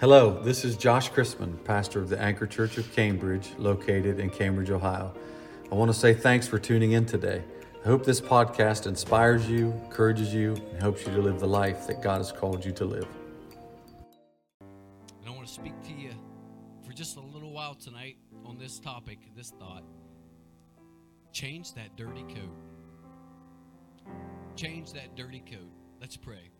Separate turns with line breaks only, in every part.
Hello, this is Josh Chrisman, pastor of the Anchor Church of Cambridge, located in Cambridge, Ohio. I want to say thanks for tuning in today. I hope this podcast inspires you, encourages you, and helps you to live the life that God has called you to live.
And I want to speak to you for just a little while tonight on this topic, this thought. Change that dirty coat. Change that dirty coat. Let's pray.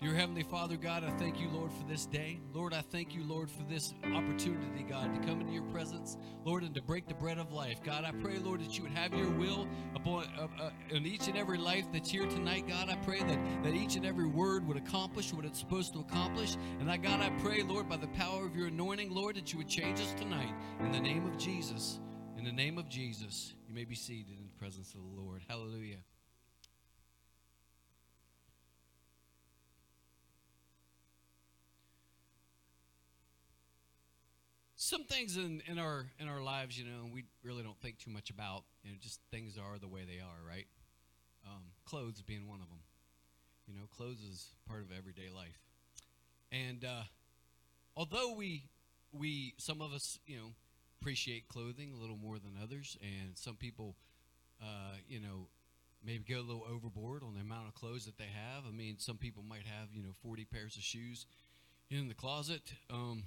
Dear Heavenly Father, God, I thank you, Lord, for this day. Lord, I thank you, Lord, for this opportunity, God, to come into your presence, Lord, and to break the bread of life. God, I pray, Lord, that you would have your will upon uh, uh, in each and every life that's here tonight. God, I pray that, that each and every word would accomplish what it's supposed to accomplish. And I, God, I pray, Lord, by the power of your anointing, Lord, that you would change us tonight. In the name of Jesus. In the name of Jesus, you may be seated in the presence of the Lord. Hallelujah. Some things in, in our in our lives, you know, we really don't think too much about. You know, just things are the way they are, right? Um, clothes being one of them. You know, clothes is part of everyday life, and uh, although we we some of us, you know, appreciate clothing a little more than others, and some people, uh, you know, maybe go a little overboard on the amount of clothes that they have. I mean, some people might have you know 40 pairs of shoes in the closet. Um,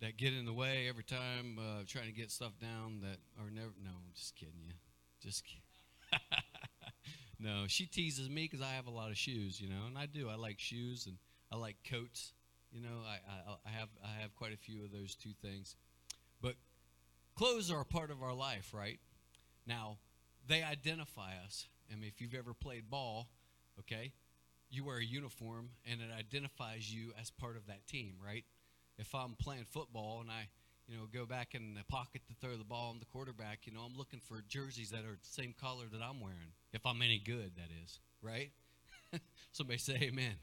that get in the way every time uh, trying to get stuff down that are never. No, I'm just kidding you. Just kidding. no, she teases me because I have a lot of shoes, you know, and I do. I like shoes and I like coats. You know, I, I, I have I have quite a few of those two things. But clothes are a part of our life, right? Now, they identify us. I mean, if you've ever played ball, okay, you wear a uniform and it identifies you as part of that team, right? If I'm playing football and I, you know, go back in the pocket to throw the ball on the quarterback, you know, I'm looking for jerseys that are the same color that I'm wearing. If I'm any good, that is, right? Somebody say amen,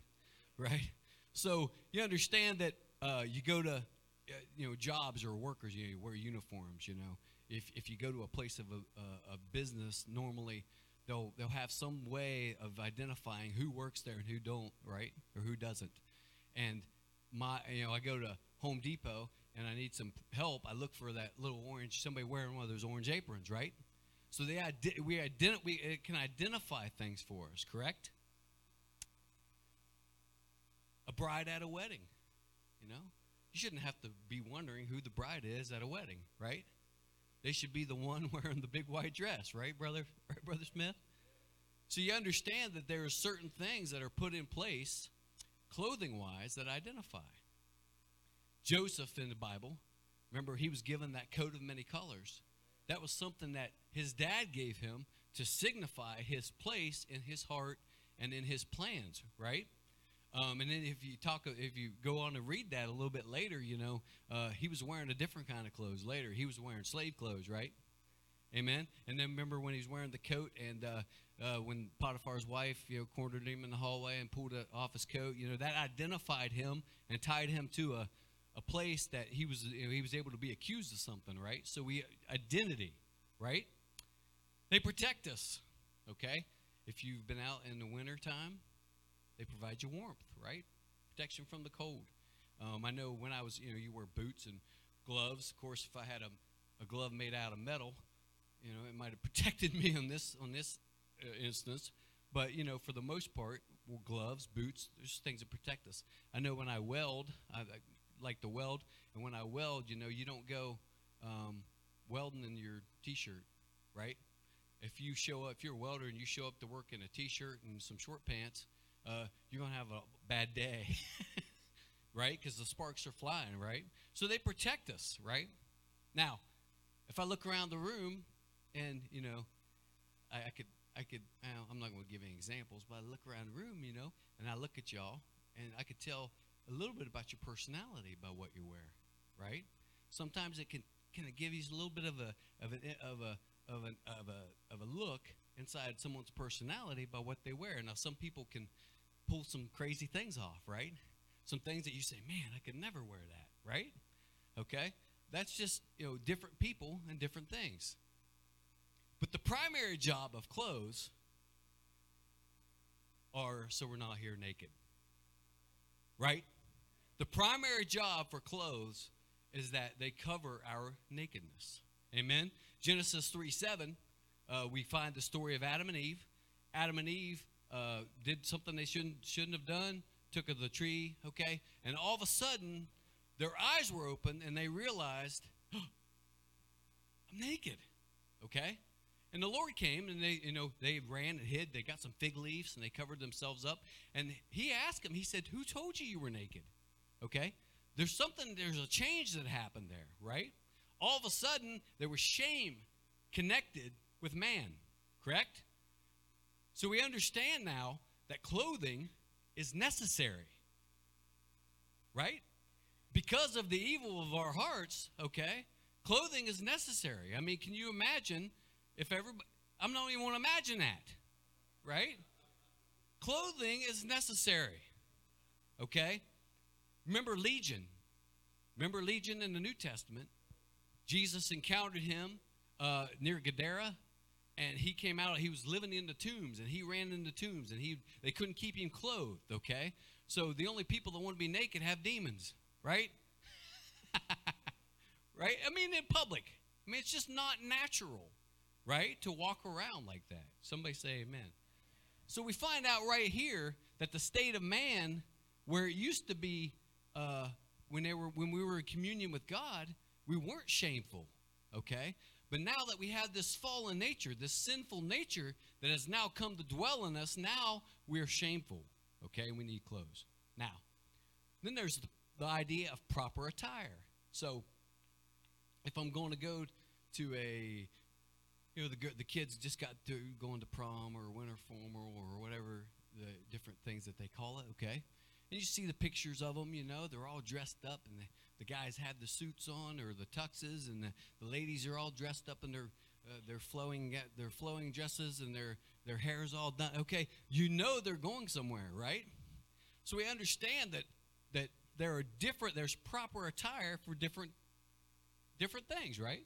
right? So you understand that uh, you go to, uh, you know, jobs or workers, you, know, you wear uniforms, you know. If, if you go to a place of a, a, a business, normally they'll, they'll have some way of identifying who works there and who don't, right? Or who doesn't. And my, you know, I go to Home Depot and I need some help, I look for that little orange, somebody wearing one of those orange aprons, right? So they we, ident- we can identify things for us, correct? A bride at a wedding, you know? You shouldn't have to be wondering who the bride is at a wedding, right? They should be the one wearing the big white dress, right, brother? Right, brother Smith? So you understand that there are certain things that are put in place clothing wise that identify. Joseph in the Bible, remember, he was given that coat of many colors. That was something that his dad gave him to signify his place in his heart and in his plans, right? Um, and then if you talk, if you go on to read that a little bit later, you know, uh, he was wearing a different kind of clothes later. He was wearing slave clothes, right? Amen. And then remember when he's wearing the coat and uh, uh, when Potiphar's wife, you know, cornered him in the hallway and pulled off his coat, you know, that identified him and tied him to a, a place that he was you know, he was able to be accused of something, right? So we identity, right? They protect us, okay? If you've been out in the winter time, they provide you warmth, right? Protection from the cold. Um, I know when I was, you know, you wear boots and gloves. Of course, if I had a, a glove made out of metal, you know, it might have protected me on this on this instance. But you know, for the most part, well, gloves, boots, there's things that protect us. I know when I weld, I, I like to weld, and when I weld, you know, you don't go um, welding in your t-shirt, right? If you show up, if you're a welder and you show up to work in a t-shirt and some short pants, uh, you're gonna have a bad day, right? Because the sparks are flying, right? So they protect us, right? Now, if I look around the room and you know, I, I could, I could, I'm not going to give any examples, but I look around the room, you know, and I look at y'all, and I could tell a little bit about your personality by what you wear, right? Sometimes it can kind of give you a little bit of a of a of a of a of a of a look inside someone's personality by what they wear. Now, some people can pull some crazy things off, right? Some things that you say, man, I could never wear that, right? Okay, that's just you know different people and different things. But the primary job of clothes are so we're not here naked. Right? The primary job for clothes is that they cover our nakedness. Amen. Genesis 3 7, uh, we find the story of Adam and Eve. Adam and Eve uh, did something they shouldn't shouldn't have done. Took of the tree, okay, and all of a sudden, their eyes were open and they realized, oh, I'm naked, okay. And the Lord came and they, you know, they ran and hid. They got some fig leaves and they covered themselves up. And he asked him, he said, Who told you you were naked? Okay? There's something, there's a change that happened there, right? All of a sudden, there was shame connected with man, correct? So we understand now that clothing is necessary, right? Because of the evil of our hearts, okay? Clothing is necessary. I mean, can you imagine if everybody, I'm not even want to imagine that, right? Clothing is necessary, okay? Remember Legion. Remember Legion in the New Testament? Jesus encountered him uh, near Gadara, and he came out. He was living in the tombs, and he ran into tombs, and he they couldn't keep him clothed. Okay, so the only people that want to be naked have demons, right? right? I mean, in public. I mean, it's just not natural, right, to walk around like that. Somebody say Amen. So we find out right here that the state of man, where it used to be uh, when they were when we were in communion with God, we weren't shameful, okay? But now that we have this fallen nature, this sinful nature that has now come to dwell in us, now we're shameful, okay? We need clothes. Now, then there's the, the idea of proper attire. So, if I'm going to go to a you know the the kids just got to going to prom or winter formal or whatever the different things that they call it okay and you see the pictures of them, you know, they're all dressed up, and the, the guys have the suits on or the tuxes, and the, the ladies are all dressed up in their uh, their flowing their flowing dresses and their their hair is all done. Okay, you know they're going somewhere, right? So we understand that that there are different. There's proper attire for different different things, right?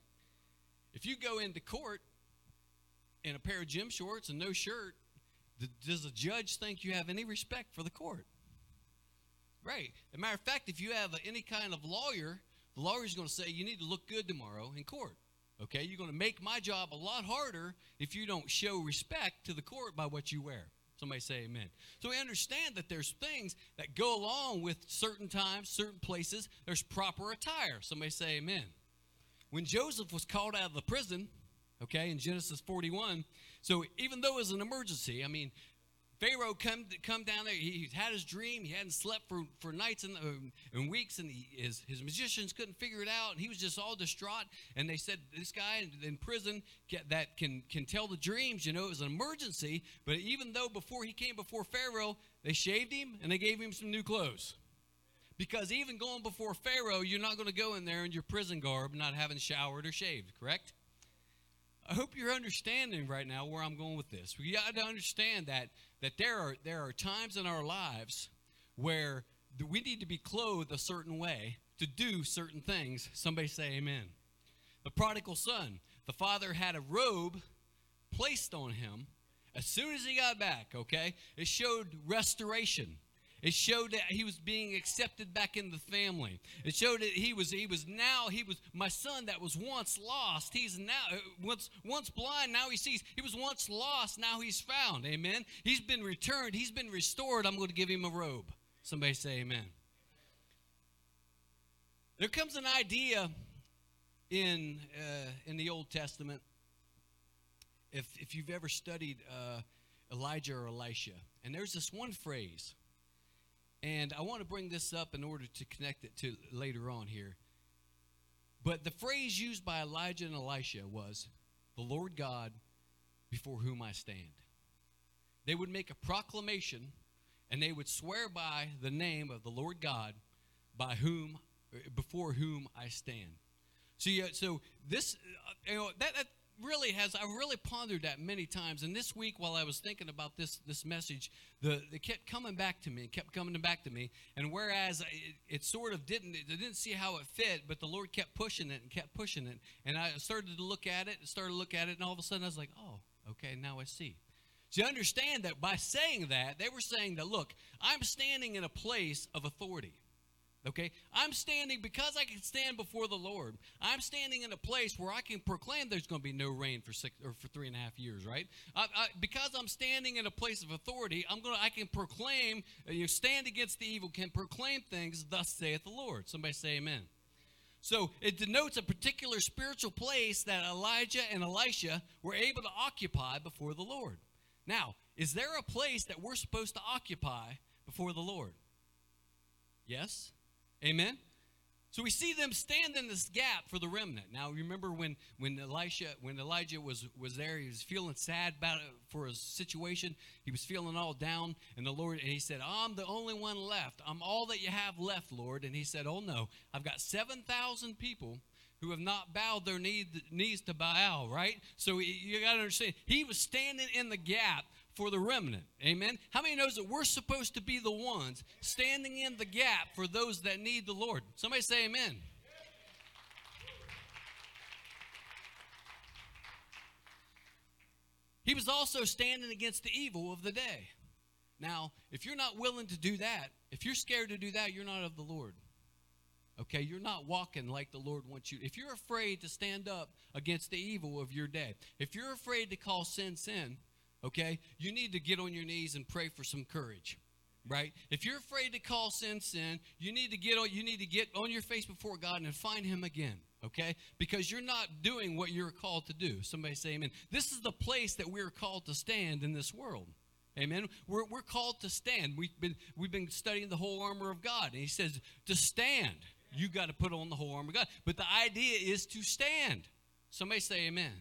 If you go into court in a pair of gym shorts and no shirt, does the judge think you have any respect for the court? Right. As a matter of fact, if you have any kind of lawyer, the lawyer is going to say you need to look good tomorrow in court. Okay, you're going to make my job a lot harder if you don't show respect to the court by what you wear. Somebody say amen. So we understand that there's things that go along with certain times, certain places. There's proper attire. Somebody say amen. When Joseph was called out of the prison, okay, in Genesis 41, so even though it was an emergency, I mean, Pharaoh come come down there. He had his dream. He hadn't slept for, for nights and, uh, and weeks, and he, his his magicians couldn't figure it out. And he was just all distraught. And they said this guy in, in prison get, that can can tell the dreams. You know, it was an emergency. But even though before he came before Pharaoh, they shaved him and they gave him some new clothes. Because even going before Pharaoh, you're not going to go in there in your prison garb, not having showered or shaved. Correct? I hope you're understanding right now where I'm going with this. We got to understand that that there are there are times in our lives where we need to be clothed a certain way to do certain things. Somebody say amen. The prodigal son, the father had a robe placed on him as soon as he got back, okay? It showed restoration. It showed that he was being accepted back in the family. It showed that he was he was now he was my son that was once lost. He's now once once blind. Now he sees. He was once lost. Now he's found. Amen. He's been returned. He's been restored. I'm going to give him a robe. Somebody say Amen. There comes an idea in uh, in the Old Testament. If if you've ever studied uh, Elijah or Elisha, and there's this one phrase and I want to bring this up in order to connect it to later on here. But the phrase used by Elijah and Elisha was, The Lord God before whom I stand. They would make a proclamation and they would swear by the name of the Lord God by whom before whom I stand. So yeah, so this uh, you know that, that really has I've really pondered that many times. And this week, while I was thinking about this this message, the it kept coming back to me, and kept coming back to me. And whereas it, it sort of didn't, it didn't see how it fit, but the Lord kept pushing it and kept pushing it. And I started to look at it, and started to look at it, and all of a sudden I was like, oh, okay, now I see. So you understand that by saying that, they were saying that, look, I'm standing in a place of authority. Okay? I'm standing because I can stand before the Lord. I'm standing in a place where I can proclaim there's going to be no rain for six or for three and a half years, right? I, I, because I'm standing in a place of authority, I'm going to I can proclaim, uh, you stand against the evil, can proclaim things, thus saith the Lord. Somebody say amen. So it denotes a particular spiritual place that Elijah and Elisha were able to occupy before the Lord. Now, is there a place that we're supposed to occupy before the Lord? Yes? Amen? So we see them stand in this gap for the remnant. Now remember when when Elisha when Elijah was was there, he was feeling sad about it for his situation. He was feeling all down, and the Lord and he said, "I'm the only one left. I'm all that you have left, Lord." And he said, "Oh no, I've got seven thousand people." Who have not bowed their knees to Baal, right? So you got to understand, he was standing in the gap for the remnant. Amen. How many knows that we're supposed to be the ones standing in the gap for those that need the Lord? Somebody say amen. He was also standing against the evil of the day. Now, if you're not willing to do that, if you're scared to do that, you're not of the Lord. Okay, you're not walking like the Lord wants you. If you're afraid to stand up against the evil of your day, if you're afraid to call sin sin, okay, you need to get on your knees and pray for some courage. Right? If you're afraid to call sin sin, you need to get on you need to get on your face before God and find him again. Okay? Because you're not doing what you're called to do. Somebody say amen. This is the place that we're called to stand in this world. Amen. We're, we're called to stand. We've been we've been studying the whole armor of God. And he says to stand, you got to put on the whole armor of God. But the idea is to stand. Somebody say amen.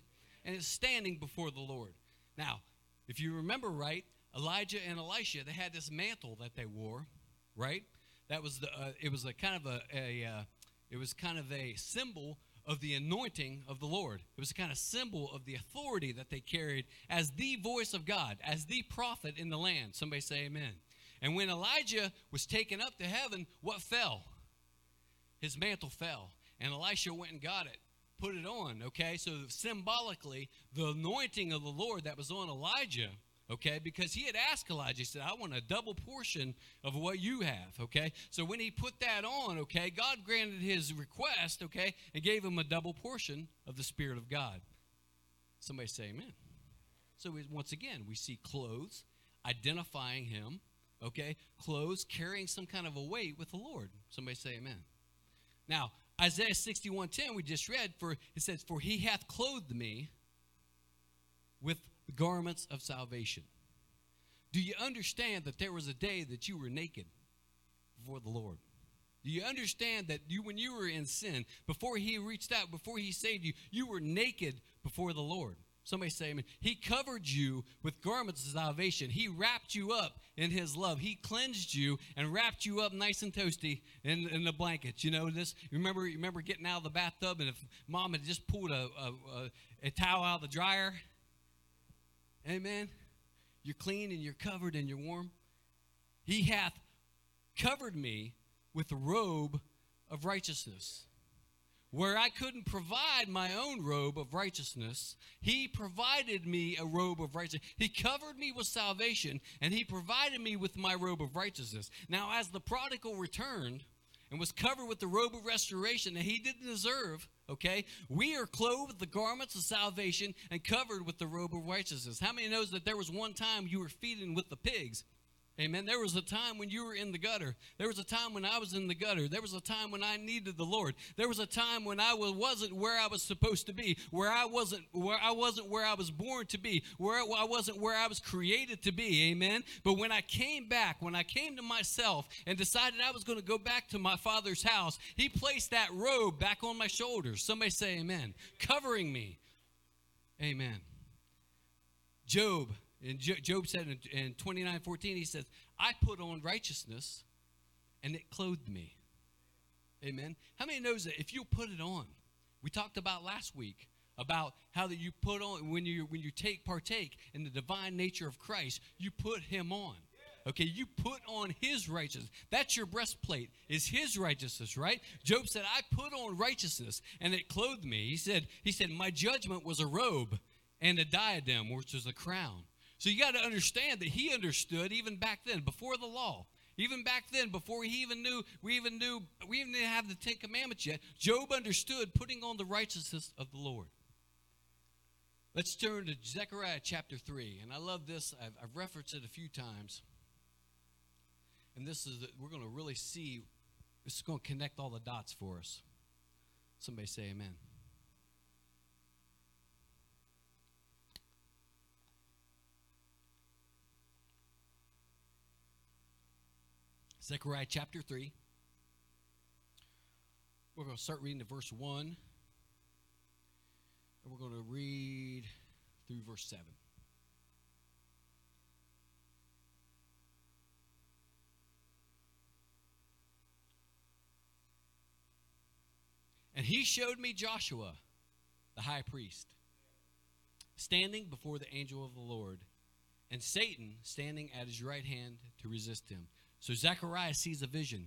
And it's standing before the Lord. Now, if you remember right, Elijah and Elisha, they had this mantle that they wore, right? That was the uh, it was a kind of a, a uh, it was kind of a symbol of the anointing of the Lord. It was a kind of symbol of the authority that they carried as the voice of God, as the prophet in the land. Somebody say amen. And when Elijah was taken up to heaven, what fell? His mantle fell. And Elisha went and got it put it on, okay? So symbolically, the anointing of the Lord that was on Elijah, okay? Because he had asked Elijah, he said, I want a double portion of what you have, okay? So when he put that on, okay, God granted his request, okay, and gave him a double portion of the Spirit of God. Somebody say amen. So we, once again, we see clothes identifying him, okay? Clothes carrying some kind of a weight with the Lord. Somebody say amen. Now, Isaiah 61:10 we just read for it says for he hath clothed me with the garments of salvation. Do you understand that there was a day that you were naked before the Lord? Do you understand that you when you were in sin, before he reached out, before he saved you, you were naked before the Lord? Somebody say amen. He covered you with garments of salvation. He wrapped you up in his love. He cleansed you and wrapped you up nice and toasty in, in the blankets. You know this. Remember, remember getting out of the bathtub and if mom had just pulled a, a, a, a towel out of the dryer. Amen. You're clean and you're covered and you're warm. He hath covered me with the robe of righteousness. Where I couldn't provide my own robe of righteousness, He provided me a robe of righteousness. He covered me with salvation, and He provided me with my robe of righteousness. Now, as the prodigal returned and was covered with the robe of restoration that he didn't deserve, okay, we are clothed with the garments of salvation and covered with the robe of righteousness. How many knows that there was one time you were feeding with the pigs? Amen. There was a time when you were in the gutter. There was a time when I was in the gutter. There was a time when I needed the Lord. There was a time when I wasn't where I was supposed to be, where I wasn't where I wasn't where I was born to be, where I wasn't where I was created to be. Amen. But when I came back, when I came to myself and decided I was going to go back to my father's house, he placed that robe back on my shoulders. Somebody say amen. Covering me. Amen. Job and Job said in, in 29 14, he says, I put on righteousness and it clothed me. Amen. How many knows that if you put it on, we talked about last week about how that you put on when you when you take partake in the divine nature of Christ, you put him on. Okay, you put on his righteousness. That's your breastplate, is his righteousness, right? Job said, I put on righteousness and it clothed me. He said, he said, My judgment was a robe and a diadem, which was a crown. So you got to understand that he understood even back then, before the law. Even back then, before he even knew, we even knew, we even didn't have the Ten Commandments yet, Job understood putting on the righteousness of the Lord. Let's turn to Zechariah chapter 3. And I love this. I've, I've referenced it a few times. And this is, we're going to really see, this is going to connect all the dots for us. Somebody say amen. Zechariah chapter 3. We're going to start reading to verse 1. And we're going to read through verse 7. And he showed me Joshua, the high priest, standing before the angel of the Lord, and Satan standing at his right hand to resist him. So Zechariah sees a vision,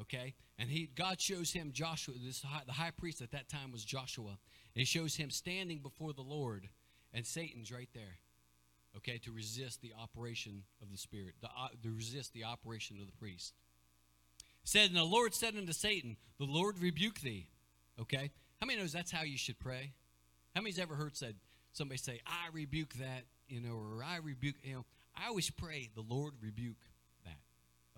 okay? And he God shows him Joshua, this high, the high priest at that time was Joshua. He shows him standing before the Lord, and Satan's right there, okay, to resist the operation of the Spirit, to, uh, to resist the operation of the priest. said, and the Lord said unto Satan, The Lord rebuke thee. Okay? How many knows that's how you should pray? How many's ever heard said somebody say, I rebuke that, you know, or I rebuke, you know, I always pray the Lord rebuke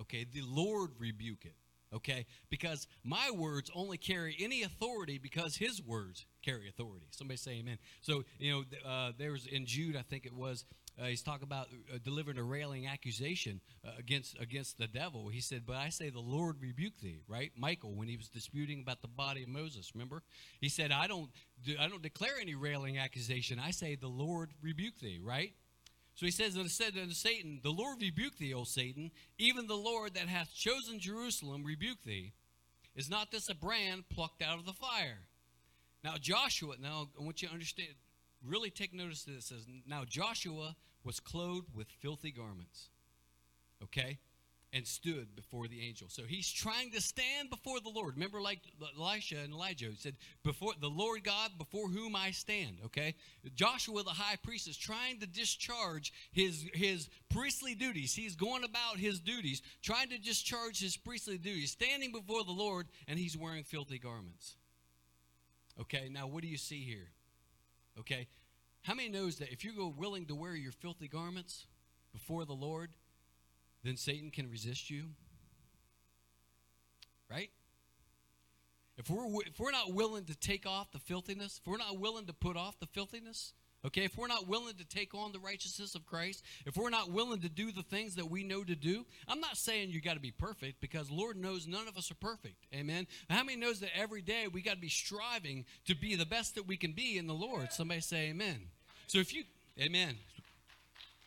Okay, the Lord rebuke it. Okay, because my words only carry any authority because His words carry authority. Somebody say Amen. So you know, uh, there's in Jude, I think it was. Uh, he's talking about uh, delivering a railing accusation uh, against against the devil. He said, "But I say, the Lord rebuke thee." Right, Michael, when he was disputing about the body of Moses, remember, he said, "I don't, do, I don't declare any railing accusation. I say, the Lord rebuke thee." Right, so he says, and said unto Satan, The Lord rebuke thee, O Satan, even the Lord that hath chosen Jerusalem rebuke thee. Is not this a brand plucked out of the fire? Now Joshua, now I want you to understand, really take notice of this. It says, now Joshua was clothed with filthy garments. Okay? And stood before the angel. So he's trying to stand before the Lord. Remember, like Elisha and Elijah said, before the Lord God, before whom I stand. Okay, Joshua the high priest is trying to discharge his his priestly duties. He's going about his duties, trying to discharge his priestly duties, standing before the Lord, and he's wearing filthy garments. Okay, now what do you see here? Okay, how many knows that if you go willing to wear your filthy garments before the Lord? Then Satan can resist you. Right? If we're, if we're not willing to take off the filthiness, if we're not willing to put off the filthiness, okay, if we're not willing to take on the righteousness of Christ, if we're not willing to do the things that we know to do, I'm not saying you got to be perfect because Lord knows none of us are perfect. Amen. How many knows that every day we got to be striving to be the best that we can be in the Lord? Somebody say amen. So if you, amen,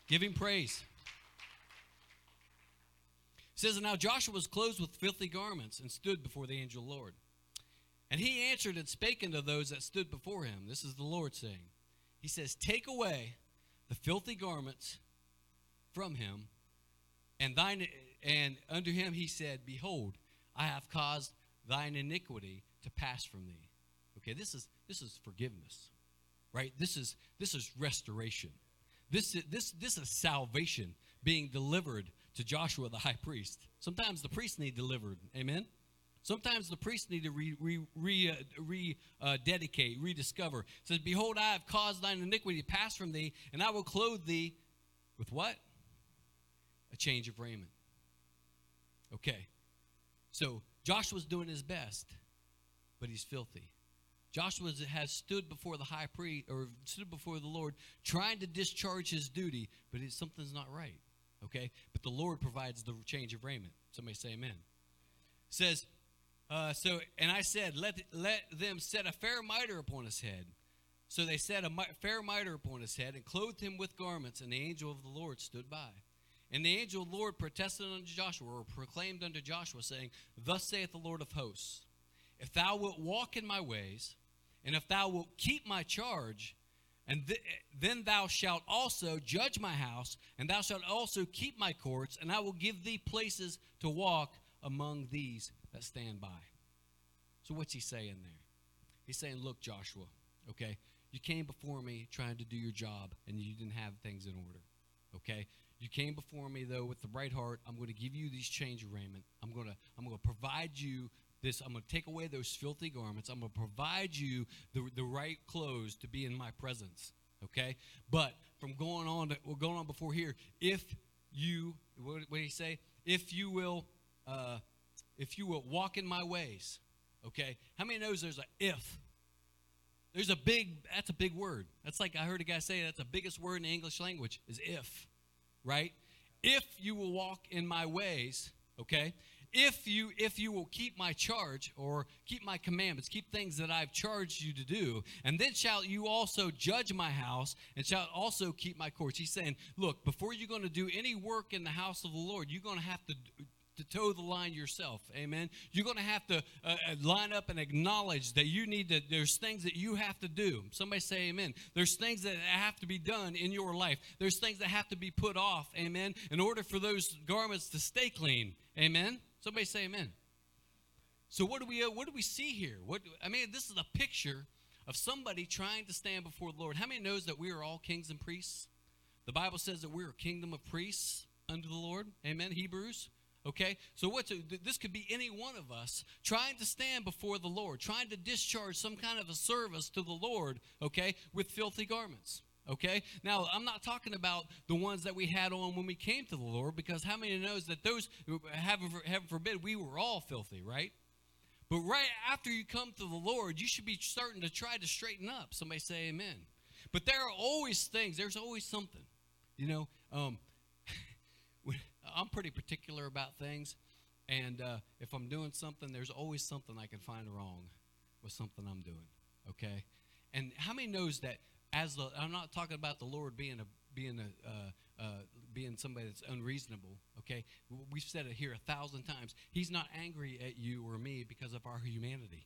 him praise says, And now Joshua was clothed with filthy garments and stood before the angel Lord. And he answered and spake unto those that stood before him. This is the Lord saying, He says, Take away the filthy garments from him, and thine and unto him he said, Behold, I have caused thine iniquity to pass from thee. Okay, this is this is forgiveness. Right? This is this is restoration. This is this this is salvation being delivered to Joshua the high priest. Sometimes the priests need delivered. Amen? Sometimes the priests need to re, re, re, uh, re uh, dedicate, rediscover. It says, Behold, I have caused thine iniquity to pass from thee, and I will clothe thee with what? A change of raiment. Okay. So Joshua's doing his best, but he's filthy. Joshua has stood before the high priest or stood before the Lord trying to discharge his duty, but something's not right. Okay? But the Lord provides the change of raiment. Somebody say amen. It says, uh, so, and I said, let, let them set a fair mitre upon his head. So they set a fair mitre upon his head and clothed him with garments, and the angel of the Lord stood by. And the angel of the Lord protested unto Joshua, or proclaimed unto Joshua, saying, Thus saith the Lord of hosts, If thou wilt walk in my ways, and if thou wilt keep my charge, and th- then thou shalt also judge my house, and thou shalt also keep my courts, and I will give thee places to walk among these that stand by. So, what's he saying there? He's saying, Look, Joshua, okay, you came before me trying to do your job, and you didn't have things in order, okay? You came before me though with the right heart. I'm going to give you these change of raiment. I'm going to I'm going to provide you this. I'm going to take away those filthy garments. I'm going to provide you the, the right clothes to be in my presence. Okay, but from going on to we're going on before here, if you what, what did he say? If you will, uh, if you will walk in my ways. Okay, how many knows there's a if? There's a big. That's a big word. That's like I heard a guy say that's the biggest word in the English language is if, right? If you will walk in my ways, okay, if you if you will keep my charge or keep my commandments keep things that i've charged you to do and then shall you also judge my house and shall also keep my courts. He's saying look before you're going to do any work in the house of the lord you're going to have to to toe the line yourself amen? You're going to have to uh, uh, line up and acknowledge that you need to there's things that you have to do. Somebody say amen. There's things that have to be done in your life. There's things that have to be put off amen in order for those garments to stay clean amen Somebody say amen. So what do we uh, what do we see here? What I mean, this is a picture of somebody trying to stand before the Lord. How many knows that we are all kings and priests? The Bible says that we're a kingdom of priests unto the Lord. Amen. Hebrews. Okay, so what's this could be any one of us trying to stand before the Lord, trying to discharge some kind of a service to the Lord, okay, with filthy garments. Okay? Now, I'm not talking about the ones that we had on when we came to the Lord, because how many knows that those, heaven, forbid, we were all filthy, right? But right after you come to the Lord, you should be starting to try to straighten up. Somebody say amen. But there are always things, there's always something. You know, um, I'm pretty particular about things. And uh, if I'm doing something, there's always something I can find wrong with something I'm doing. Okay? And how many knows that as the I'm not talking about the Lord being a being a uh, uh, being somebody that's unreasonable. Okay, we've said it here a thousand times. He's not angry at you or me because of our humanity.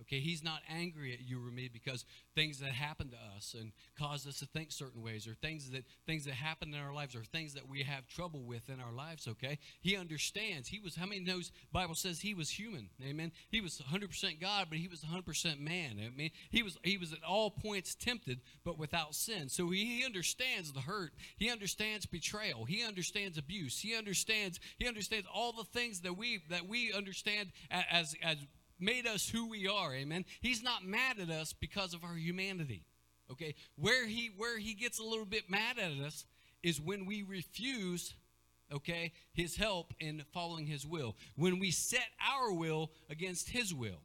Okay, he's not angry at you or me because things that happen to us and cause us to think certain ways, or things that things that happen in our lives, or things that we have trouble with in our lives. Okay, he understands. He was how many knows? Bible says he was human. Amen. He was 100% God, but he was 100% man. I mean, he was he was at all points tempted, but without sin. So he, he understands the hurt. He understands betrayal. He understands abuse. He understands he understands all the things that we that we understand as as made us who we are. Amen. He's not mad at us because of our humanity. Okay? Where he where he gets a little bit mad at us is when we refuse okay, his help in following his will. When we set our will against his will.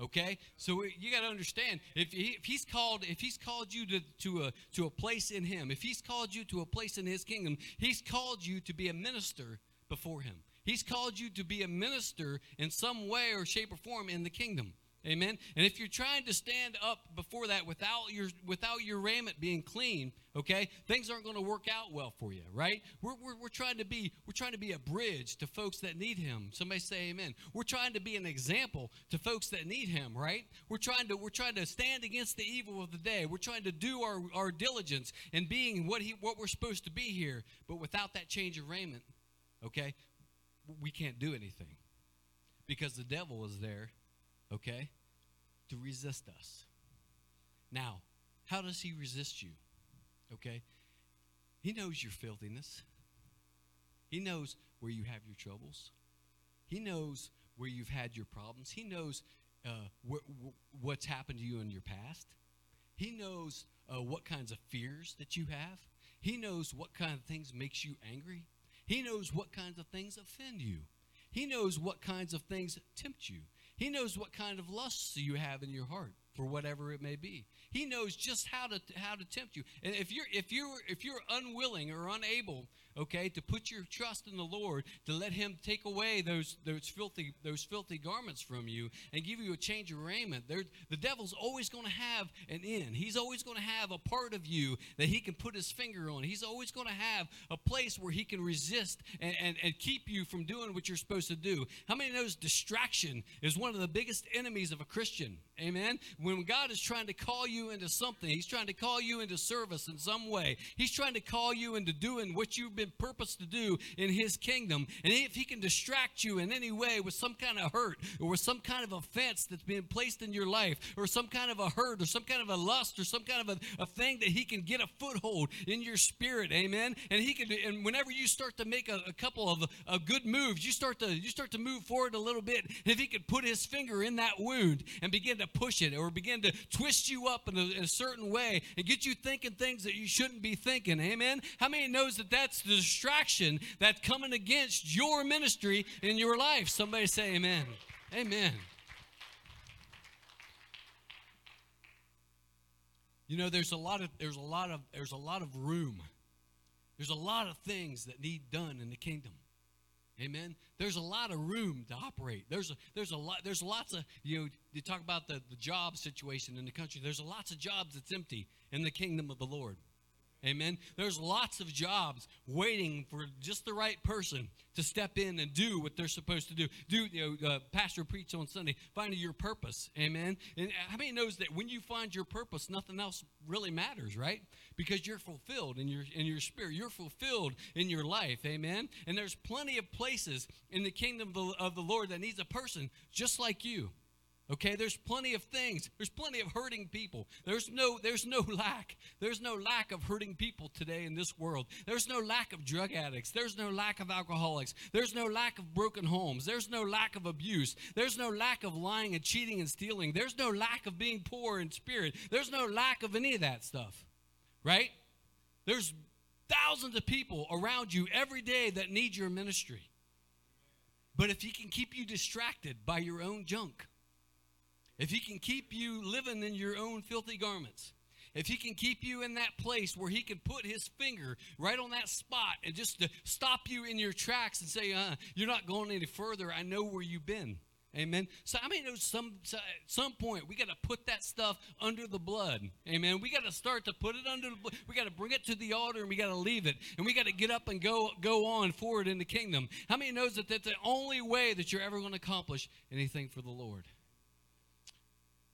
Okay, so you got to understand if, he, if he's called if he's called you to, to a to a place in him, if he's called you to a place in his kingdom, he's called you to be a minister before him. He's called you to be a minister in some way or shape or form in the kingdom. Amen. And if you're trying to stand up before that without your without your raiment being clean, okay, things aren't going to work out well for you, right? We're, we're, we're trying to be we're trying to be a bridge to folks that need Him. Somebody say Amen. We're trying to be an example to folks that need Him, right? We're trying to we're trying to stand against the evil of the day. We're trying to do our, our diligence in being what He what we're supposed to be here, but without that change of raiment, okay, we can't do anything because the devil is there, okay, to resist us. Now, how does he resist you? Okay? He knows your filthiness. He knows where you have your troubles. He knows where you've had your problems. He knows uh, wh- wh- what's happened to you in your past. He knows uh, what kinds of fears that you have. He knows what kind of things makes you angry. He knows what kinds of things offend you. He knows what kinds of things tempt you. He knows what kind of lusts you have in your heart for whatever it may be. He knows just how to how to tempt you. And if you're if you're if you're unwilling or unable okay, to put your trust in the Lord, to let Him take away those those filthy those filthy garments from you and give you a change of raiment. There, the devil's always going to have an end. He's always going to have a part of you that he can put his finger on. He's always going to have a place where he can resist and, and, and keep you from doing what you're supposed to do. How many knows distraction is one of the biggest enemies of a Christian? Amen. When God is trying to call you into something, He's trying to call you into service in some way. He's trying to call you into doing what you've been purposed to do in His kingdom. And if He can distract you in any way with some kind of hurt or with some kind of offense that's being placed in your life or some kind of a hurt or some kind of a lust or some kind of a, a thing that He can get a foothold in your spirit. Amen. And He can, and whenever you start to make a, a couple of a good moves, you start to you start to move forward a little bit. If He could put His finger in that wound and begin to push it or begin to twist you up in a, in a certain way and get you thinking things that you shouldn't be thinking. Amen. How many knows that that's the distraction that's coming against your ministry in your life? Somebody say amen. Amen. You know, there's a lot of there's a lot of there's a lot of room. There's a lot of things that need done in the kingdom. Amen. There's a lot of room to operate. There's a, there's a lot. There's lots of you know. You talk about the, the job situation in the country. There's a lots of jobs that's empty in the kingdom of the Lord. Amen. There's lots of jobs waiting for just the right person to step in and do what they're supposed to do. Do you know? Uh, pastor preach on Sunday, finding your purpose. Amen. And how many knows that when you find your purpose, nothing else really matters, right? Because you're fulfilled in your in your spirit. You're fulfilled in your life. Amen. And there's plenty of places in the kingdom of the, of the Lord that needs a person just like you. Okay, there's plenty of things. There's plenty of hurting people. There's no there's no lack. There's no lack of hurting people today in this world. There's no lack of drug addicts. There's no lack of alcoholics. There's no lack of broken homes. There's no lack of abuse. There's no lack of lying and cheating and stealing. There's no lack of being poor in spirit. There's no lack of any of that stuff. Right? There's thousands of people around you every day that need your ministry. But if he can keep you distracted by your own junk, if he can keep you living in your own filthy garments, if he can keep you in that place where he can put his finger right on that spot and just to stop you in your tracks and say, uh, you're not going any further, I know where you've been. Amen. So I mean, some at some point we got to put that stuff under the blood. Amen. We got to start to put it under the blood. We got to bring it to the altar and we got to leave it, and we got to get up and go go on forward in the kingdom. How many knows that that's the only way that you're ever going to accomplish anything for the Lord?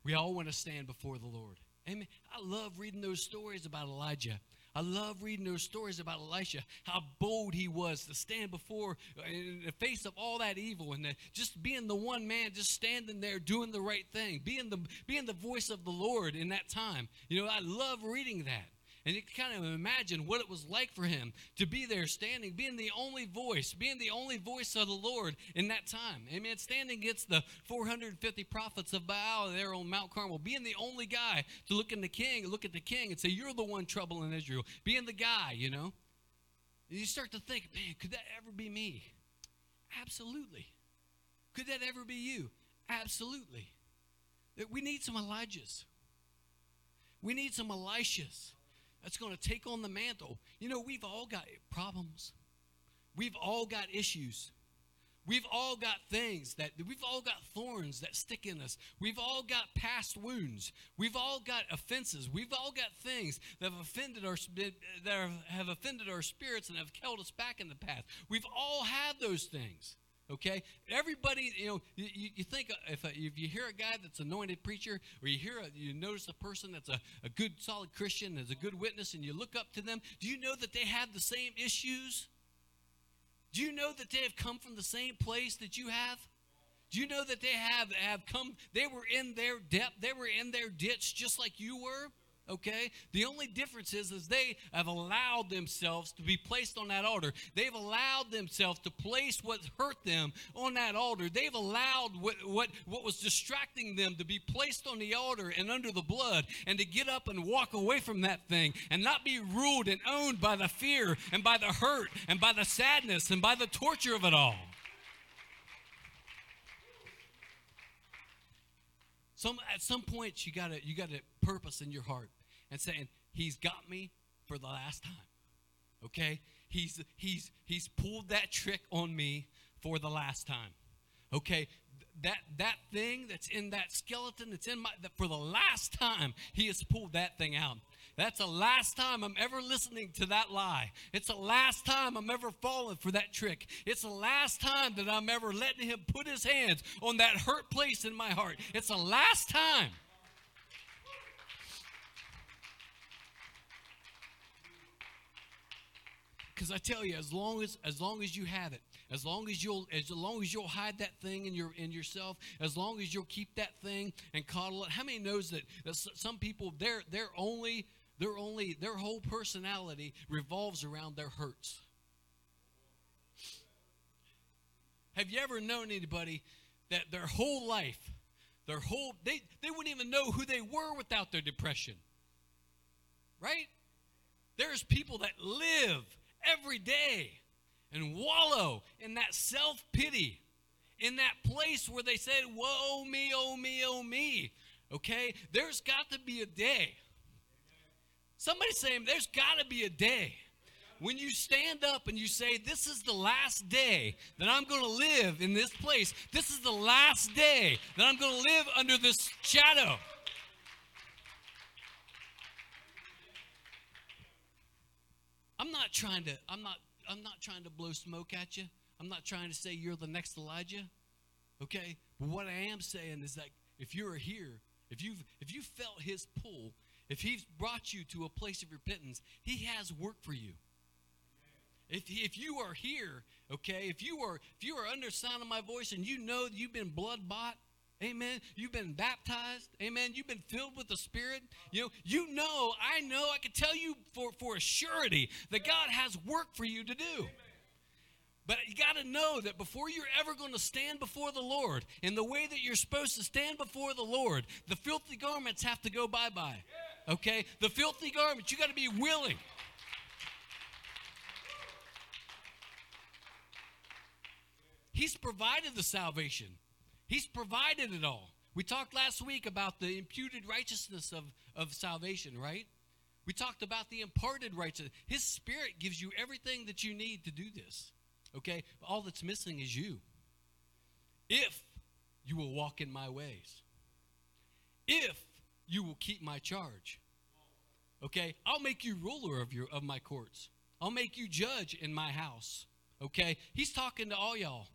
We all want to stand before the Lord. Amen. I love reading those stories about Elijah. I love reading those stories about Elisha, how bold he was to stand before uh, in the face of all that evil and just being the one man, just standing there doing the right thing, being the being the voice of the Lord in that time. You know, I love reading that. And you can kind of imagine what it was like for him to be there standing, being the only voice, being the only voice of the Lord in that time. Amen. Standing against the 450 prophets of Baal there on Mount Carmel, being the only guy to look in the king, look at the king and say, You're the one troubling Israel. Being the guy, you know. And you start to think, man, could that ever be me? Absolutely. Could that ever be you? Absolutely. We need some Elijahs. We need some Elishas that's going to take on the mantle. You know, we've all got problems. We've all got issues. We've all got things that we've all got thorns that stick in us. We've all got past wounds. We've all got offenses. We've all got things that have offended our that have offended our spirits and have held us back in the past. We've all had those things. Okay, everybody, you know, you, you think uh, if, a, if you hear a guy that's anointed preacher, or you hear a, you notice a person that's a, a good solid Christian, is a good witness, and you look up to them, do you know that they have the same issues? Do you know that they have come from the same place that you have? Do you know that they have have come? They were in their depth. They were in their ditch, just like you were okay? The only difference is is they have allowed themselves to be placed on that altar. They've allowed themselves to place what hurt them on that altar. They've allowed what, what what was distracting them to be placed on the altar and under the blood and to get up and walk away from that thing and not be ruled and owned by the fear and by the hurt and by the sadness and by the torture of it all. Some at some point you gotta you gotta purpose in your heart and saying, He's got me for the last time. Okay? He's he's he's pulled that trick on me for the last time. Okay? That that thing that's in that skeleton that's in my that for the last time, he has pulled that thing out. That's the last time I'm ever listening to that lie. It's the last time I'm ever falling for that trick. It's the last time that I'm ever letting him put his hands on that hurt place in my heart. It's the last time. Because I tell you, as long as as long as you have it, as long as you'll as long as you'll hide that thing in your in yourself, as long as you'll keep that thing and coddle it. How many knows that, that some people they're they're only they're only their whole personality revolves around their hurts. Have you ever known anybody that their whole life, their whole they they wouldn't even know who they were without their depression? Right? There's people that live every day and wallow in that self pity, in that place where they said, Woe me, oh me, oh me. Okay? There's got to be a day. Somebody saying, There's got to be a day when you stand up and you say, This is the last day that I'm going to live in this place, this is the last day that I'm going to live under this shadow. I'm not trying to I'm not I'm not trying to blow smoke at you. I'm not trying to say you're the next Elijah. Okay? But what I am saying is that if you're here, if you've if you felt his pull, if he's brought you to a place of repentance, he has work for you. If, if you are here, okay, if you are if you are under the sound of my voice and you know that you've been blood bought, Amen. You've been baptized. Amen. You've been filled with the Spirit. You know, you know, I know, I can tell you for, for a surety that God has work for you to do. But you got to know that before you're ever going to stand before the Lord in the way that you're supposed to stand before the Lord, the filthy garments have to go bye bye. Okay? The filthy garments, you got to be willing. He's provided the salvation. He's provided it all. We talked last week about the imputed righteousness of, of salvation, right? We talked about the imparted righteousness. His spirit gives you everything that you need to do this. Okay? All that's missing is you. If you will walk in my ways. If you will keep my charge. Okay? I'll make you ruler of your of my courts. I'll make you judge in my house. Okay? He's talking to all y'all.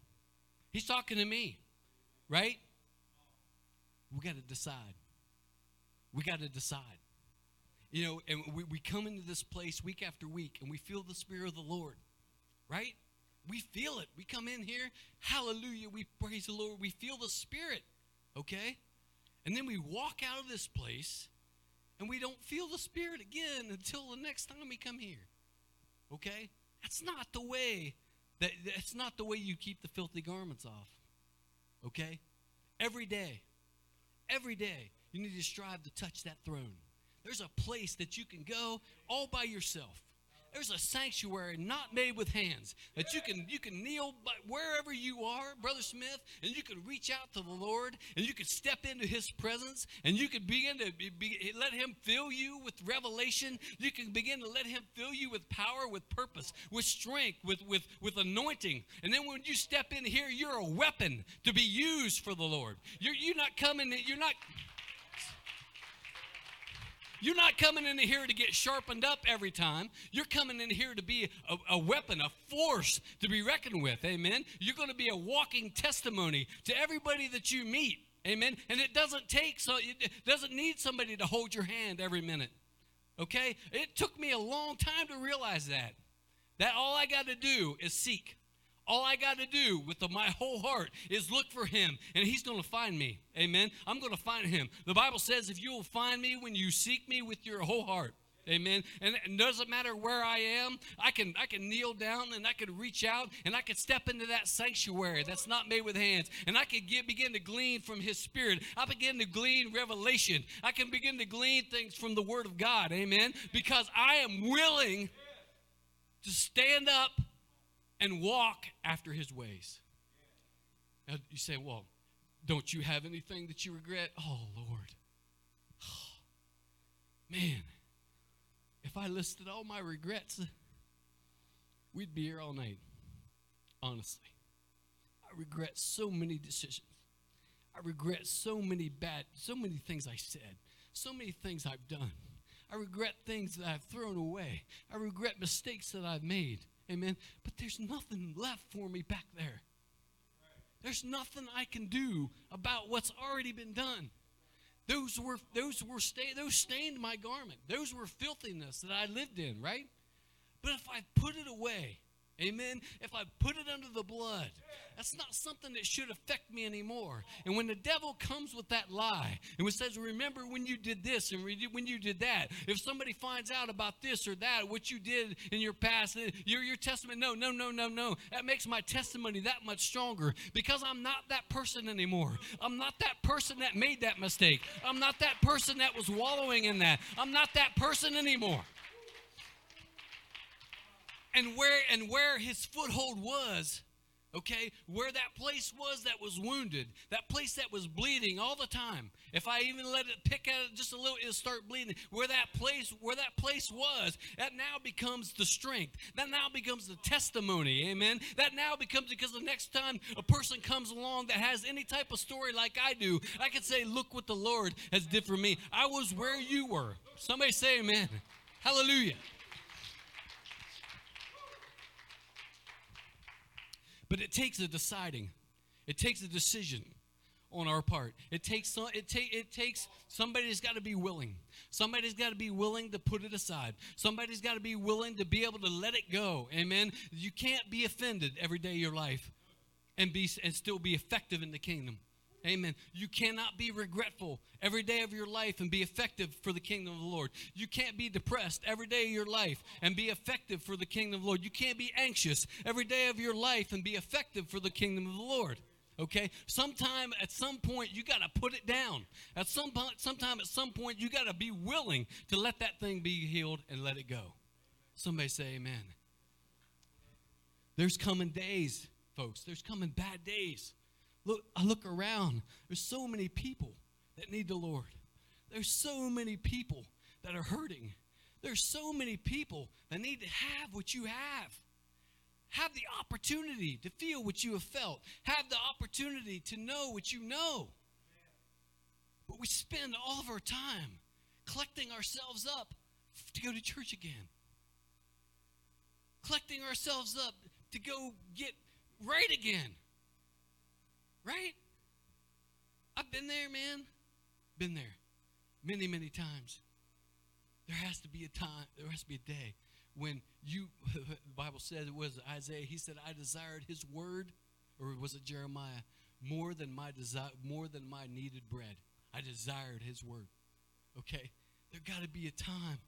He's talking to me. Right? We got to decide. We got to decide. You know, and we, we come into this place week after week and we feel the Spirit of the Lord. Right? We feel it. We come in here, hallelujah, we praise the Lord. We feel the Spirit. Okay? And then we walk out of this place and we don't feel the Spirit again until the next time we come here. Okay? That's not the way that that's not the way you keep the filthy garments off. Okay? Every day, every day, you need to strive to touch that throne. There's a place that you can go all by yourself. There's a sanctuary not made with hands that you can you can kneel wherever you are, brother Smith, and you can reach out to the Lord and you can step into His presence and you can begin to be, let Him fill you with revelation. You can begin to let Him fill you with power, with purpose, with strength, with with with anointing. And then when you step in here, you're a weapon to be used for the Lord. You're you're not coming. You're not. You're not coming in here to get sharpened up every time. You're coming in here to be a, a weapon, a force to be reckoned with. Amen. You're going to be a walking testimony to everybody that you meet. Amen. And it doesn't take so it doesn't need somebody to hold your hand every minute. Okay? It took me a long time to realize that. That all I got to do is seek. All I got to do with the, my whole heart is look for him, and he's going to find me. Amen. I'm going to find him. The Bible says, if you will find me when you seek me with your whole heart. Amen. And it doesn't matter where I am. I can I can kneel down and I can reach out and I can step into that sanctuary that's not made with hands. And I can get, begin to glean from his spirit. I begin to glean revelation. I can begin to glean things from the word of God. Amen. Because I am willing to stand up and walk after his ways. Now you say, well, don't you have anything that you regret? Oh, Lord. Oh, man, if I listed all my regrets, we'd be here all night, honestly. I regret so many decisions. I regret so many bad, so many things I said, so many things I've done. I regret things that I've thrown away. I regret mistakes that I've made. Amen. But there's nothing left for me back there. There's nothing I can do about what's already been done. Those were those were sta- those stained my garment. Those were filthiness that I lived in, right? But if I put it away, Amen. If I put it under the blood, that's not something that should affect me anymore. And when the devil comes with that lie and says, Remember when you did this and when you did that, if somebody finds out about this or that, what you did in your past, eh, your, your testament, no, no, no, no, no. That makes my testimony that much stronger because I'm not that person anymore. I'm not that person that made that mistake. I'm not that person that was wallowing in that. I'm not that person anymore and where and where his foothold was okay? Where that place was that was wounded that place that was bleeding all the time. If i even let it pick at it just a little it'll start bleeding. Where that place where that place was that now becomes the strength. That now becomes the testimony amen? That now becomes because the next time a person comes along that has any type of story like i do i can say look what the lord has did for me. I was where you were. Somebody say amen. Hallelujah But it takes a deciding. It takes a decision on our part. It takes it, take, it takes somebody's got to be willing. Somebody's got to be willing to put it aside. Somebody's got to be willing to be able to let it go. Amen. You can't be offended every day of your life and be and still be effective in the kingdom. Amen. You cannot be regretful every day of your life and be effective for the kingdom of the Lord. You can't be depressed every day of your life and be effective for the kingdom of the Lord. You can't be anxious every day of your life and be effective for the kingdom of the Lord. Okay? Sometime at some point you got to put it down. At some point sometime at some point you got to be willing to let that thing be healed and let it go. Somebody say amen. There's coming days, folks. There's coming bad days Look, I look around. There's so many people that need the Lord. There's so many people that are hurting. There's so many people that need to have what you have. Have the opportunity to feel what you have felt. Have the opportunity to know what you know. But we spend all of our time collecting ourselves up to go to church again. Collecting ourselves up to go get right again. Right? I've been there, man. Been there many, many times. There has to be a time, there has to be a day when you, the Bible says it was Isaiah, he said, I desired his word, or was it Jeremiah, more than my desire, more than my needed bread. I desired his word. Okay? There got to be a time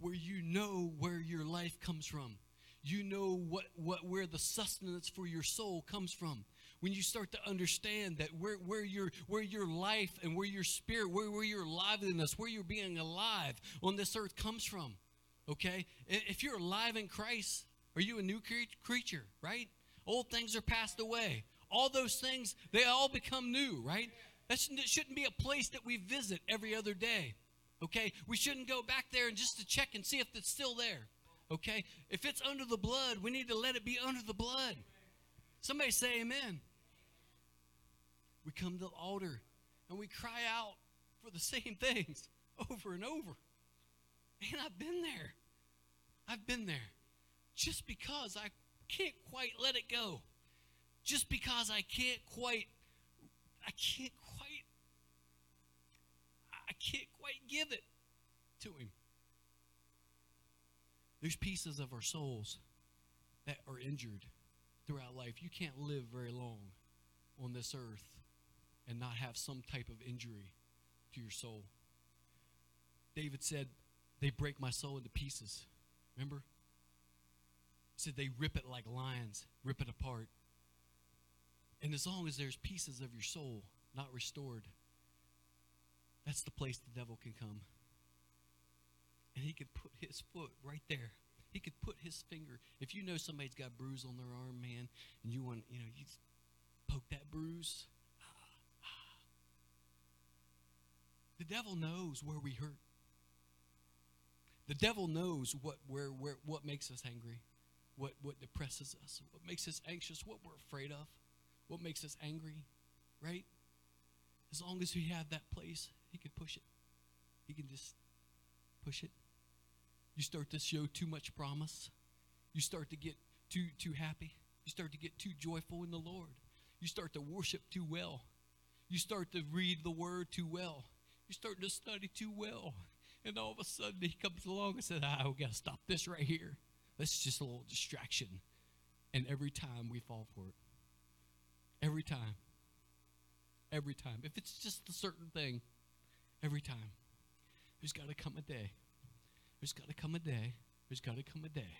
where you know where your life comes from. You know what, what where the sustenance for your soul comes from when you start to understand that where, where, your, where your life and where your spirit, where, where your liveliness, where you're being alive on this earth comes from. Okay? If you're alive in Christ, are you a new creature, right? Old things are passed away. All those things, they all become new, right? That shouldn't be a place that we visit every other day. Okay? We shouldn't go back there and just to check and see if it's still there. Okay? If it's under the blood, we need to let it be under the blood. Somebody say amen we come to the altar and we cry out for the same things over and over. And I've been there. I've been there. Just because I can't quite let it go. Just because I can't quite, I can't quite, I can't quite give it to Him. There's pieces of our souls that are injured throughout life. You can't live very long on this earth and not have some type of injury to your soul. David said, They break my soul into pieces. Remember? He said, They rip it like lions, rip it apart. And as long as there's pieces of your soul not restored, that's the place the devil can come. And he can put his foot right there. He could put his finger. If you know somebody's got a bruise on their arm, man, and you want, you know, you poke that bruise, The devil knows where we hurt. The devil knows what where where what makes us angry, what what depresses us, what makes us anxious, what we're afraid of, what makes us angry, right? As long as we have that place, he can push it. He can just push it. You start to show too much promise. You start to get too too happy. You start to get too joyful in the Lord. You start to worship too well. You start to read the word too well. You start to study too well. And all of a sudden he comes along and says, ah, we gotta stop this right here. That's just a little distraction. And every time we fall for it. Every time. Every time. If it's just a certain thing, every time. There's got to come a day. There's got to come a day. There's got to come a day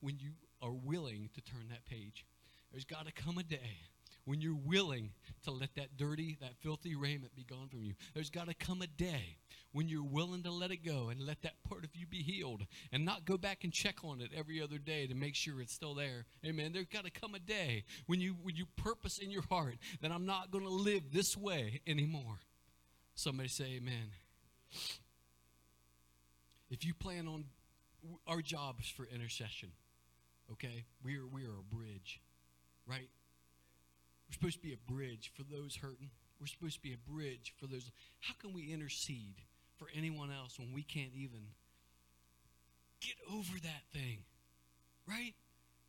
when you are willing to turn that page. There's got to come a day when you're willing to let that dirty, that filthy raiment be gone from you. There's got to come a day when you're willing to let it go and let that part of you be healed and not go back and check on it every other day to make sure it's still there. Amen. There's got to come a day when you when you purpose in your heart that I'm not going to live this way anymore. Somebody say amen. If you plan on our jobs for intercession, okay? We are we are a bridge, right? We're supposed to be a bridge for those hurting. We're supposed to be a bridge for those. How can we intercede for anyone else when we can't even get over that thing? Right?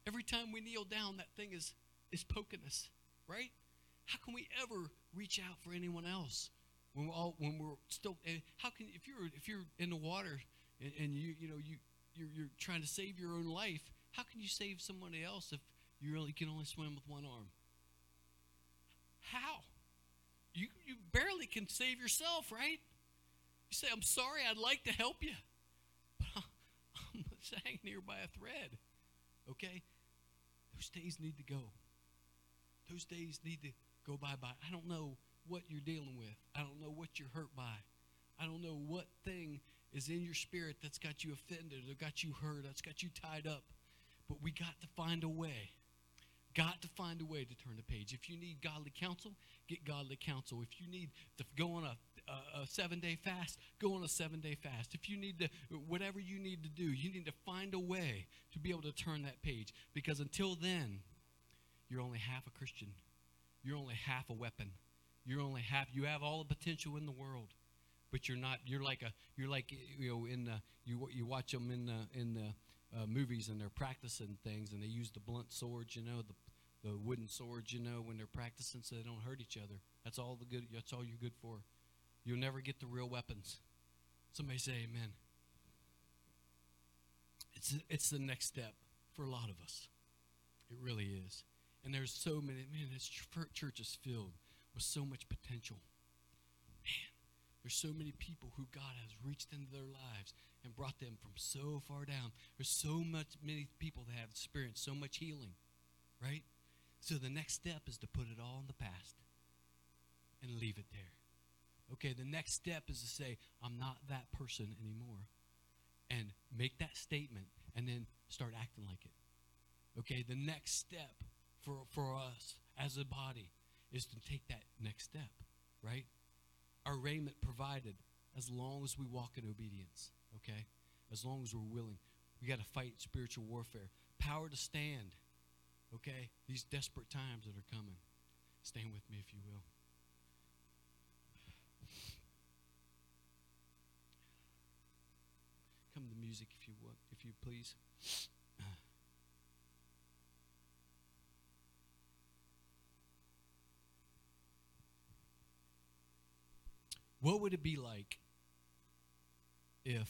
Every time we kneel down, that thing is, is poking us, right? How can we ever reach out for anyone else when we're all when we're still? eh, How can if you're if you're in the water and, and you you know you you're, you're trying to save your own life? How can you save somebody else if you really can only swim with one arm? How? You, you barely can save yourself, right? You say, I'm sorry, I'd like to help you, but I'm hanging here by a thread. Okay? Those days need to go. Those days need to go bye bye. I don't know what you're dealing with, I don't know what you're hurt by. I don't know what thing is in your spirit that's got you offended or got you hurt, that's got you tied up. But we got to find a way got to find a way to turn the page. If you need godly counsel, get godly counsel. If you need to go on a, a, a seven day fast, go on a seven day fast. If you need to, whatever you need to do, you need to find a way to be able to turn that page. Because until then, you're only half a Christian. You're only half a weapon. You're only half. You have all the potential in the world, but you're not. You're like a. You're like you know in the, you you watch them in the in the uh, movies and they're practicing things and they use the blunt swords, you know, the the wooden swords, you know, when they're practicing so they don't hurt each other. That's all the good. That's all you're good for. You'll never get the real weapons. Somebody say Amen. It's it's the next step for a lot of us. It really is. And there's so many. Man, this church is filled with so much potential. There's so many people who God has reached into their lives and brought them from so far down. There's so much many people that have experienced so much healing, right? So the next step is to put it all in the past and leave it there. Okay, the next step is to say, I'm not that person anymore. And make that statement and then start acting like it. Okay, the next step for, for us as a body is to take that next step, right? Our raiment provided as long as we walk in obedience, okay? As long as we're willing. We got to fight spiritual warfare. Power to stand okay? These desperate times that are coming. Stand with me if you will. Come to music if you want, if you please. What would it be like if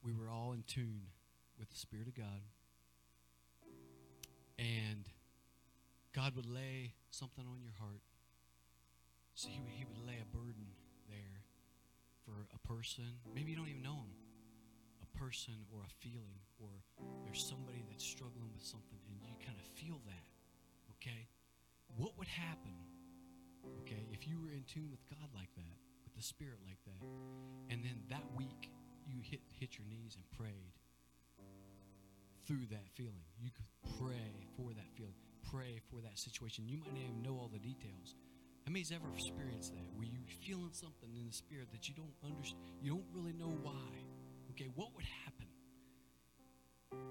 we were all in tune with the Spirit of God? and God would lay something on your heart. So he would, he would lay a burden there for a person. Maybe you don't even know him. A person or a feeling, or there's somebody that's struggling with something, and you kind of feel that. Okay? What would happen, okay, if you were in tune with God like that, with the Spirit like that, and then that week you hit, hit your knees and prayed? through that feeling. You could pray for that feeling, pray for that situation. You might not even know all the details. How many's ever experienced that? Where you feeling something in the spirit that you don't understand, you don't really know why. Okay, what would happen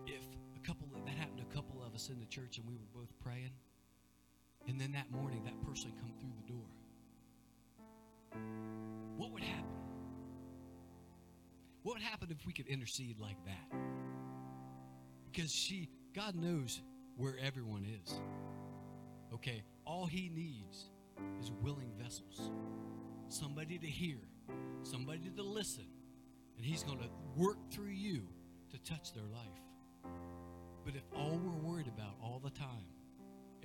if a couple of, that happened to a couple of us in the church and we were both praying, and then that morning that person come through the door? What would happen? What would happen if we could intercede like that? Because she, God knows where everyone is. Okay, all He needs is willing vessels, somebody to hear, somebody to listen, and He's going to work through you to touch their life. But if all we're worried about all the time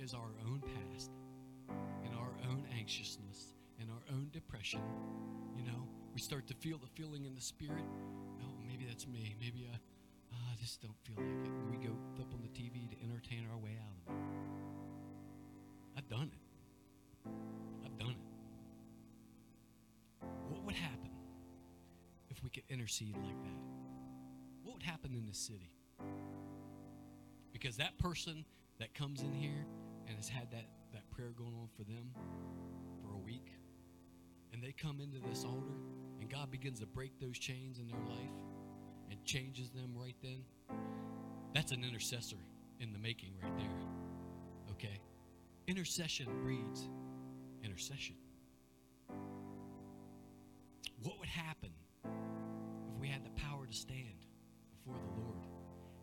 is our own past and our own anxiousness and our own depression, you know, we start to feel the feeling in the spirit. Oh, maybe that's me. Maybe I, I just don't feel like it. We go flip on the TV to entertain our way out of it. I've done it. I've done it. What would happen if we could intercede like that? What would happen in this city? Because that person that comes in here and has had that, that prayer going on for them for a week, and they come into this altar, and God begins to break those chains in their life and changes them right then, that's an intercessor in the making right there. Okay? Intercession breeds intercession. What would happen if we had the power to stand before the Lord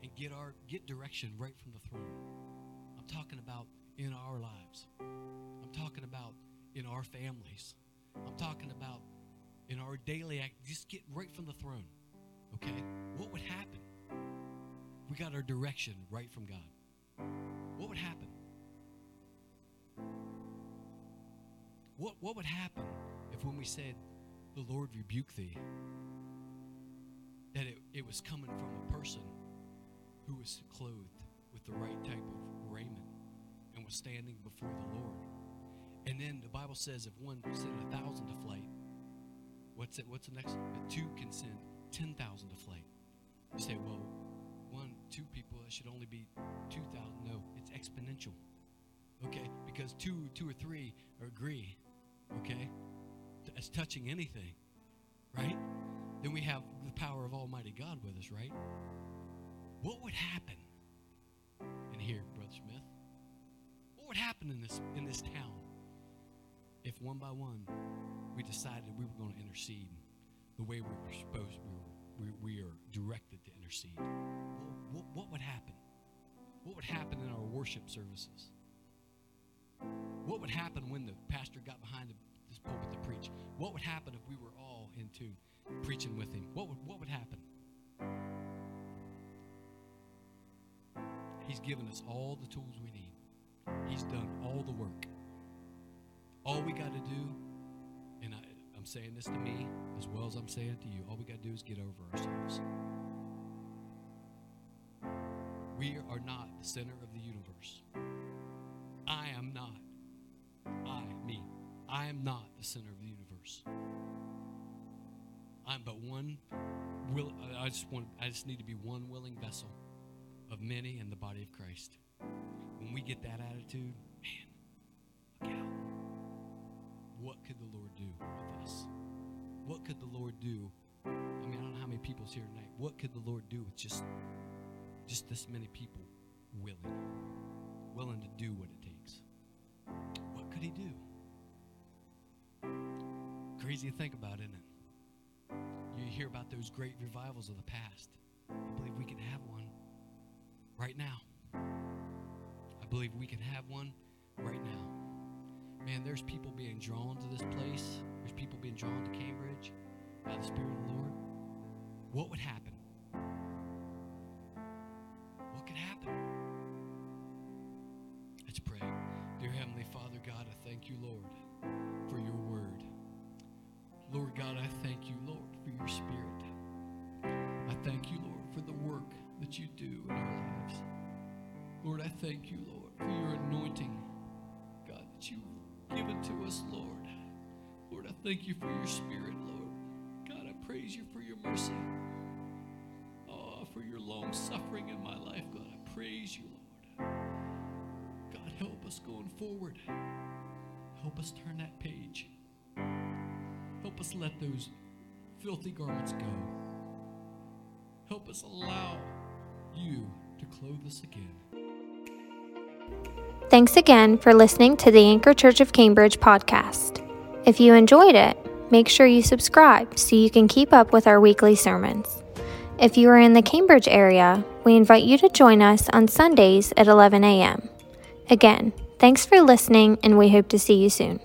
and get our get direction right from the throne? I'm talking about in our lives. I'm talking about in our families. I'm talking about in our daily act. Just get right from the throne. Okay? What would happen? We got our direction right from God. What would happen? What, what would happen if when we said, The Lord rebuke thee, that it, it was coming from a person who was clothed with the right type of was standing before the Lord? And then the Bible says if one sent a thousand to flight, what's it? What's the next? Two can send ten thousand to flight. You say, well, one, two people, should only be two thousand. No, it's exponential. Okay, because two, two or three agree. Okay, as touching anything, right? Then we have the power of Almighty God with us, right? What would happen in here, Brother Smith? What would happen in this in this town if one by one we decided we were going to intercede the way we were supposed we were we, we are directed to intercede? What, what, what would happen? What would happen in our worship services? What would happen when the pastor got behind the, this pulpit to preach? What would happen if we were all in tune, preaching with him? What would, what would happen? He's given us all the tools we need. He's done all the work. All we got to do, and I, I'm saying this to me as well as I'm saying it to you, all we got to do is get over ourselves. We are not the center of the universe. I am not. I, me. I am not the center of the universe. I'm but one will I just want I just need to be one willing vessel of many in the body of Christ. When we get that attitude, man, look out. What could the Lord do with us? What could the Lord do? I mean, I don't know how many people's here tonight. What could the Lord do with just just this many people willing? Willing to do what it takes. What could he do? Crazy to think about, isn't it? You hear about those great revivals of the past. I believe we can have one right now. Believe we can have one right now. Man, there's people being drawn to this place. There's people being drawn to Cambridge by the Spirit of the Lord. What would happen? You for your spirit, Lord. God, I praise you for your mercy. Oh, for your long suffering in my life, God. I praise you, Lord. God, help us going forward. Help us turn that page. Help us let those filthy garments go. Help us allow you to clothe us again.
Thanks again for listening to the Anchor Church of Cambridge podcast. If you enjoyed it, make sure you subscribe so you can keep up with our weekly sermons. If you are in the Cambridge area, we invite you to join us on Sundays at 11 a.m. Again, thanks for listening, and we hope to see you soon.